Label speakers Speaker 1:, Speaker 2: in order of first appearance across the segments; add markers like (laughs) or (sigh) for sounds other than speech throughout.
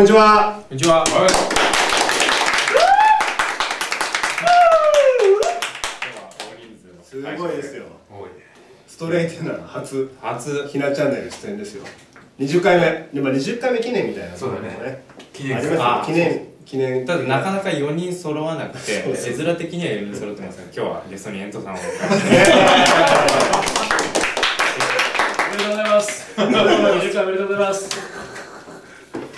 Speaker 1: こんにちは。
Speaker 2: こんにちは。
Speaker 1: すごいですよ。ストレイテナー初、
Speaker 2: 初
Speaker 1: ひなチャンネル出演ですよ。20回目。でも20回目記念みたいな
Speaker 2: そうだね。記念
Speaker 1: あ記念、記念。
Speaker 3: ただなかなか4人揃わなくて絵面的には4人揃ってますが今日はゲストにエントさんをお迎えして (laughs)
Speaker 4: おめでとうございます。20回おめでとうございます。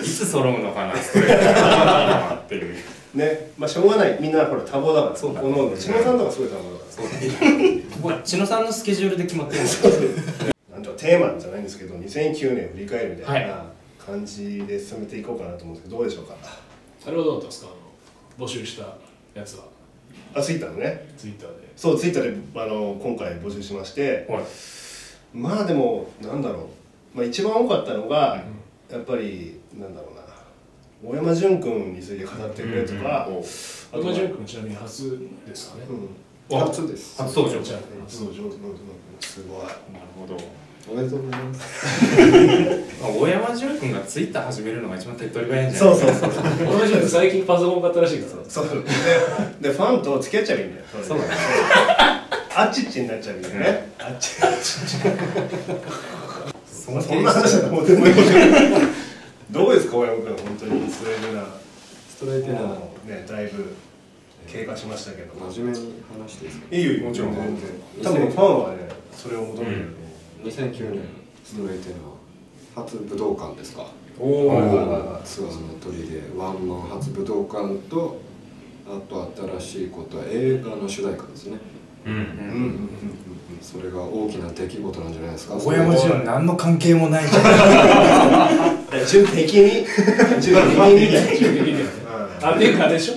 Speaker 3: いつ揃うのかなストレートなっていう
Speaker 1: ね、まあしょうがない。みんなこれ多忙だから。
Speaker 3: そうだね
Speaker 1: おの野さんとかすごい多忙だから。
Speaker 3: これ千野さんのスケジュールで決まってるんです
Speaker 1: なんとテーマじゃないんですけど、2009年振り返るみたい
Speaker 3: は
Speaker 1: な感じで進めていこうかなと思うんですけど、どうでしょうか？
Speaker 4: あれはどうだったんですか？あの募集したやつは、
Speaker 1: あ、ツイッターのね。
Speaker 4: ツイッターで。
Speaker 1: そう、ツイッターであの今回募集しまして、
Speaker 3: はい
Speaker 1: まあでもなんだろう、まあ、一番多かったのが、やっぱりなんだろうな。大山潤君について語ってくれとか、
Speaker 3: うんうんうん。
Speaker 1: あとは
Speaker 4: 今潤君ちなみに初ですかね。
Speaker 1: うん、
Speaker 3: あ
Speaker 1: 初です。
Speaker 3: 初登場。
Speaker 1: すごい
Speaker 3: なるほど。
Speaker 5: おめでとうございます。
Speaker 3: ま (laughs) あ大山潤君がツイッター始めるのが一番手っ取り早いんじゃない？う
Speaker 1: そそう。(laughs) そう
Speaker 4: 同じく最近パソコン買ったらしいから。
Speaker 1: そう。ででファンと付き合っちゃえばいいんだよ。
Speaker 3: そうだね。
Speaker 1: あっちっちになっちゃうんだよね、あっちあっち
Speaker 3: そ
Speaker 1: んな話だと思ってもいい。どうですか大山君本当にストレートな。
Speaker 5: ストレー、
Speaker 1: もうねだいぶ経過しましたけど。
Speaker 5: 真面目に話していいですか？
Speaker 1: いいよ
Speaker 3: もちろん
Speaker 1: 全然。多分ファンはねそれを求めてるう、
Speaker 5: 2009年ストレイテナー初武道館ですか？
Speaker 3: おお
Speaker 1: はいはいはい。はい
Speaker 5: ツアーの鳥でワンマン初武道館とあと新しいことは映画の主題歌ですね。
Speaker 3: うん
Speaker 1: うんうん。うん
Speaker 5: それが大きな出来事なんじゃないですか？
Speaker 3: 大山潤何の関係もないじゃん。
Speaker 1: うん順的に。順的に。
Speaker 4: あ、っていうかあれでしょ？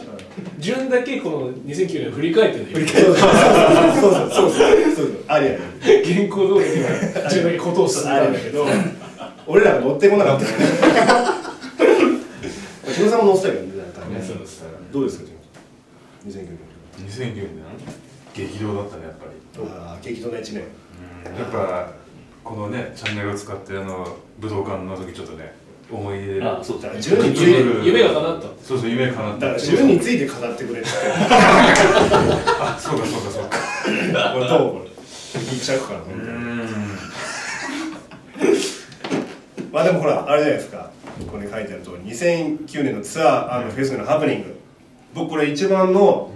Speaker 4: 順だけこの2009年振り返ってる。
Speaker 1: そうそうそうそう。そうそうありあり
Speaker 4: 原稿通りには順だけことを進んだんだけど、
Speaker 1: 俺らが乗ってこなかったさんも乗ってたよね
Speaker 4: うです
Speaker 1: どうですか木野さん2009
Speaker 2: 2009年激動だったねやっぱり。
Speaker 1: 年ああ激動な1年。
Speaker 2: やっぱこのねチャンネルを使ってあの武道館の時ちょっとね思い出。
Speaker 1: あそうだから10について
Speaker 4: 夢が叶った。
Speaker 2: そうそう夢叶った。
Speaker 1: だから10について語ってくれって。
Speaker 2: あそうかそうかそうか。
Speaker 1: これどうこれギクシャクから
Speaker 2: う
Speaker 1: 本当に
Speaker 2: ん。
Speaker 1: まあでもほらあれじゃないですか。ここに書いてある通り2009年のツアーフェスのハプニング。僕これ一番の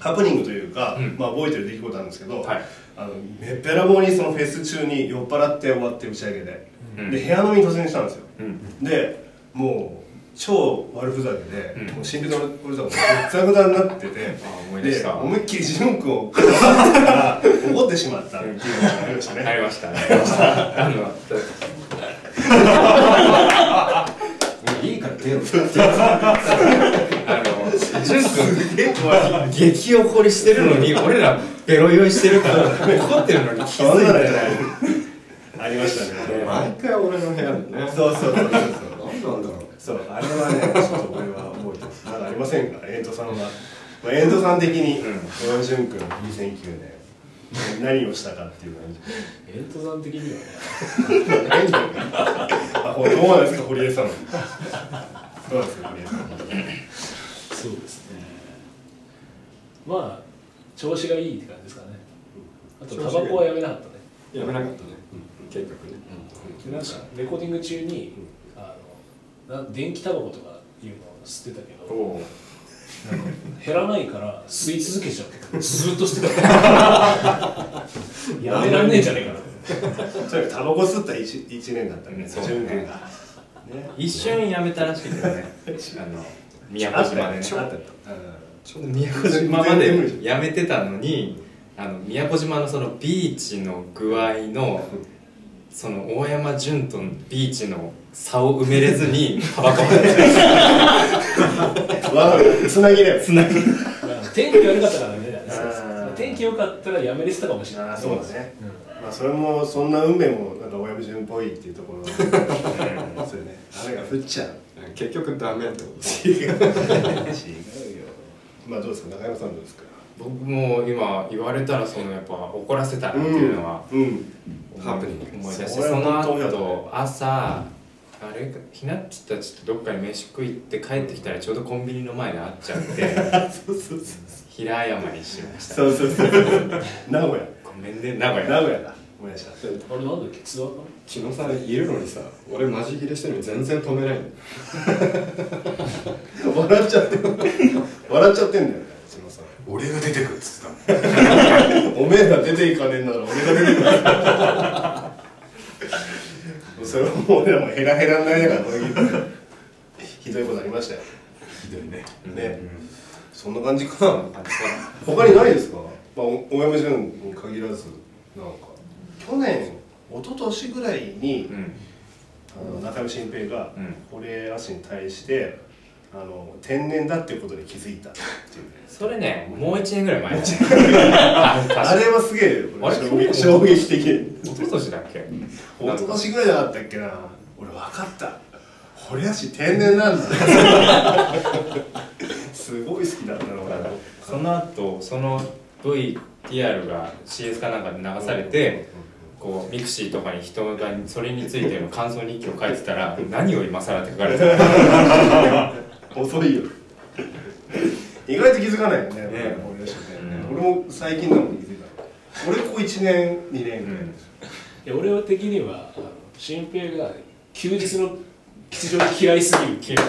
Speaker 1: ハプニングというか、
Speaker 3: うん。
Speaker 1: まあ覚えてる出来事なんですけど、
Speaker 3: はい。
Speaker 1: あのめっぺらぼうにそのフェス中に酔っ払って終わって打ち上げで、
Speaker 3: うん。
Speaker 1: で部屋飲みに突入したんですよ。
Speaker 3: うん。
Speaker 1: でもう超悪ふざけで、
Speaker 3: うん。
Speaker 1: もう心理の俺さんもうぐったぐたになってて
Speaker 3: あ思い出した。
Speaker 1: で思いっきり潤君をかばってから怒ってしまった。っていうのがありましたね。
Speaker 3: なりましたね。あの (laughs)
Speaker 5: いいから出ろ
Speaker 3: あの、ジュン君、激怒りしてるのに、(laughs) 俺らベロ酔いしてるから、怒ってるのに気
Speaker 1: そん
Speaker 3: づいて
Speaker 1: ない。ありましたね。
Speaker 5: 毎回俺の部屋でね。
Speaker 1: そうそうそうそう
Speaker 5: なんだろう。
Speaker 1: そうあれはねちょっと俺は覚えてます。まだありませんかエントさんは、まあ、エントさん的に小野潤君2009年何をしたかっていう感じ。
Speaker 4: エントさん的にはね、(laughs)
Speaker 1: どうなんですか堀江さん。どうなんですか堀江さん。
Speaker 4: そうですね。まあ、調子がいいって感じですかね。あと、タバコはやめなかったね。
Speaker 5: やめなかったね。計画ね。
Speaker 4: でなんかレコーディング中にあのな電気タバコとかいうのを吸ってたけど減らないから吸い続けちゃってずーっと吸ってた。(laughs) やめらんねえんじゃねえかな。
Speaker 1: とにかくタバコ吸った 1, 一年だったね。
Speaker 3: そう。
Speaker 1: 潤君が。ね
Speaker 3: 一瞬やめたらしいけどね、(laughs) あの、宮古島でね。
Speaker 1: あった
Speaker 5: ちょっと
Speaker 3: 宮古島までやめてたのに、あの、宮古島のそのビーチの具合の、その大山潤とビーチの差を埋めれずに、タバコを
Speaker 1: つなぎだよ
Speaker 3: つなぎ。
Speaker 4: まあ天気悪かったからね天気良かったらやめれてたかもしれない。
Speaker 1: そうだね、まあそれもそんな運命もなんか親父順っぽいっていうところそうよね。雨が降っちゃう。
Speaker 5: 結局ダメってこと
Speaker 1: 違うまあどうですか中山さんどうですか？
Speaker 3: 僕も今言われたらそのやっぱ怒らせたなっていうのは
Speaker 1: うん
Speaker 5: ハプニング
Speaker 3: 思い出して
Speaker 1: それは
Speaker 3: その後朝ああれひなっちたちとどっかに飯食い行って帰ってきたらちょうどコンビニの前で会っちゃって (laughs)
Speaker 1: そうそうそう
Speaker 3: 平謝りしました。
Speaker 1: そうそうそう。名古屋。
Speaker 3: ごめんね名古屋。
Speaker 1: 名古屋だ思い出した
Speaker 4: あれなんだっけ？津田か
Speaker 5: 千野さんいるのにさ俺マジ切れしてるのに全然止めないの。(laughs)
Speaker 1: 笑っちゃってる笑っちゃってんだよ。ね千野さん。
Speaker 2: 俺が出てくっつってた (laughs)
Speaker 1: おめえら出ていかねえんなら俺が出てくる。(laughs) それをもう俺らもヘラヘラになりながらひどいことありましたよ。
Speaker 2: ひどいね。
Speaker 1: ね、そんな感じかな。他にないですか、まあ、お大山潤に限らずなんか去年一昨年ぐらいに、
Speaker 3: うん。
Speaker 1: あの中山新平が
Speaker 3: うん。
Speaker 1: 堀江亜種に対してあの天然だっていうことに気づいたっていう。
Speaker 3: それねもう1年ぐらい前あ (laughs)
Speaker 1: あれはすげえ
Speaker 3: あれ
Speaker 1: 衝撃衝撃的。
Speaker 3: 一昨年だっけ？
Speaker 1: 一昨年ぐらいじゃなかったっけな？俺分かった。堀江亜種天然なんだ。(laughs) すごい好きだったな俺。
Speaker 3: その後その VTR が CS かなんかで流されてこうミクシーとかに人がそれについての感想日記を書いてたら (laughs) 何を今更って書かれてた (laughs)
Speaker 1: 遅いよ。意外と気づかないよね。
Speaker 3: ね。
Speaker 1: 俺の人ね。
Speaker 3: うん。
Speaker 1: 俺も最近だもん気づいた。俺ここ1年2年ぐらい、
Speaker 4: いや俺的にはあの新平が休日の吉祥寺嫌いすぎる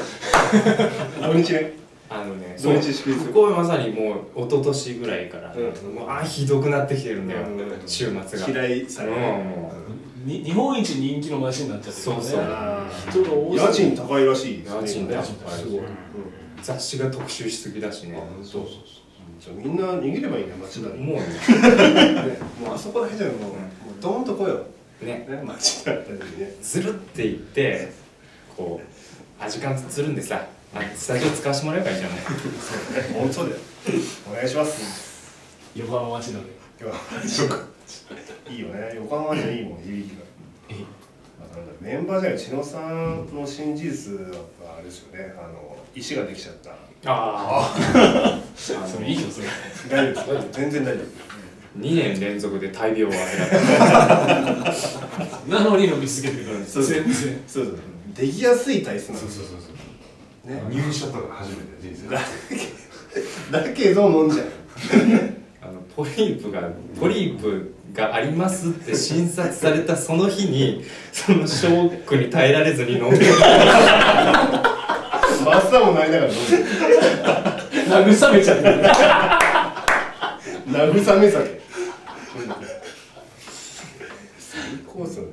Speaker 1: 土日ね
Speaker 3: あのね
Speaker 1: 土日祝日
Speaker 3: ここはまさにもう一昨年ぐらいから、
Speaker 1: うん。
Speaker 3: もうあひどくなってきてるんだよ、
Speaker 1: うん。
Speaker 3: 週末が。
Speaker 1: 嫌いされる、
Speaker 3: うん。
Speaker 4: 日本一人気の街になっちゃってるからね。
Speaker 3: そうそう。
Speaker 1: あ
Speaker 4: 人が多
Speaker 1: ー
Speaker 4: すぎる
Speaker 1: 家賃高いらしいですね。
Speaker 3: 家賃高い。
Speaker 1: すごい、うん。
Speaker 3: 雑誌が特集しすぎだしね。
Speaker 1: そうそうそう。じゃあみんな逃げればいいんだよ町田に
Speaker 3: もうね。
Speaker 1: ね (laughs) もうあそこら辺じゃもう,、もうドーンと来いよ
Speaker 3: ね。
Speaker 1: ね町田あたりにね。
Speaker 3: ずるって言ってこうあ時間するんでさあスタジオ使わせてもらえばいいじゃない。
Speaker 1: 本当だよ。お願いします。
Speaker 4: 横浜町田で。
Speaker 1: 今日はいいよね。横浜じゃいいもん響きが。メンバーじゃない千野さんの新事実はあれですよね。あの石ができちゃった。
Speaker 3: ああ
Speaker 4: それいいよそれ。
Speaker 1: 大丈夫です。全然大丈
Speaker 3: 2年連続で大病を患っ
Speaker 4: なのに伸び続けてるから。
Speaker 1: そう
Speaker 4: 全然。
Speaker 1: 夫そうそう。できやすい体質なんです
Speaker 2: そうそうそうそう
Speaker 1: ね。
Speaker 2: 入院しちゃったから初めて人生。で (laughs)
Speaker 1: だけど飲んじゃう。(laughs)
Speaker 3: あのポリープがポリープがありますって診察されたその日に (laughs) そのショックに耐えられずに飲んで
Speaker 1: マスターもなりながら飲んでる。
Speaker 4: 慰めちゃってる。
Speaker 1: 慰め酒最高っすよね。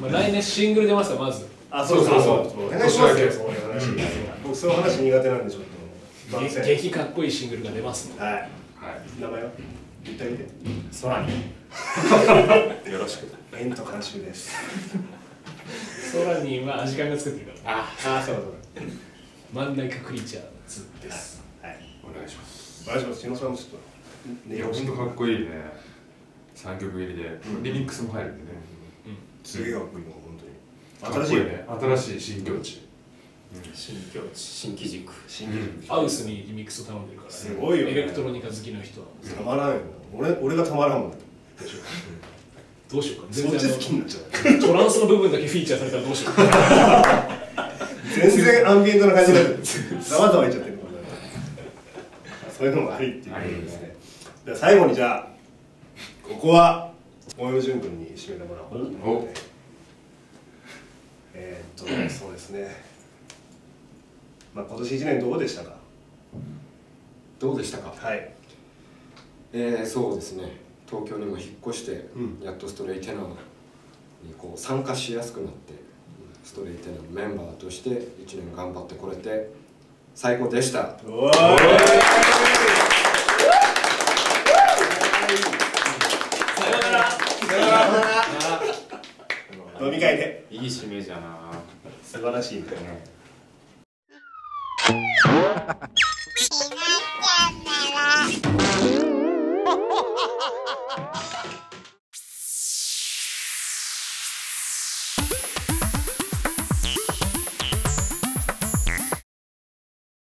Speaker 4: まあ来年シングル出ますからまず。
Speaker 1: あそうそうそう。お願いしますよ
Speaker 2: 年
Speaker 1: そういう話僕そういう話苦手なんでちょっと。番宣
Speaker 4: げ激かっこいいシングルが出ますの
Speaker 1: はい。
Speaker 2: はい。
Speaker 1: 名前は？言ってあげて。
Speaker 3: 空に。(laughs) よろしく。
Speaker 1: エント監修です。
Speaker 4: ソラニーはアジカンが作ってるから。
Speaker 3: あ。
Speaker 1: あそうそう
Speaker 4: 真ん中クリーチャーズです。
Speaker 1: はい。
Speaker 2: お願いします。
Speaker 1: お願いします。篠さんもちょっと
Speaker 2: いや本当かっこいいね。3曲入りで。リミックスも入るんでね。
Speaker 1: すげえかっこいいの本当に。新しい。
Speaker 2: こいいね。新しい新境地
Speaker 3: 新境地新機軸。
Speaker 1: 新曲
Speaker 4: ハウスにリミックスを頼んでるから、
Speaker 1: すごいよね。
Speaker 4: エレクトロニカ好きの人は。
Speaker 1: たまらんよ。俺俺がたまらんもん。
Speaker 4: どうしようか
Speaker 1: そっち好きになっちゃう。
Speaker 4: トランスの部分だけフィーチャーされたらどうしようか
Speaker 1: 全然アンビエントな感じになる。ざわざわいっちゃってる。そういうのもありっていうことですね。では最後にじゃあここは大山潤君に締めてもらおうかなと思うのでえーっとそうですねまあ今年一年どうでしたか？
Speaker 5: どうでしたか？
Speaker 1: はい。
Speaker 5: えー、そうですね。東京にも引っ越して、
Speaker 1: うん。
Speaker 5: やっとストレイテナーにこう参加しやすくなってストレイテナーのメンバーとして1年頑張ってこれて最高でした。
Speaker 1: おーい。
Speaker 4: さようなら。
Speaker 1: 飲み会で。
Speaker 3: いい締めじゃな。
Speaker 1: 素晴らしい。ね
Speaker 6: 你那下奶了。哈哈哈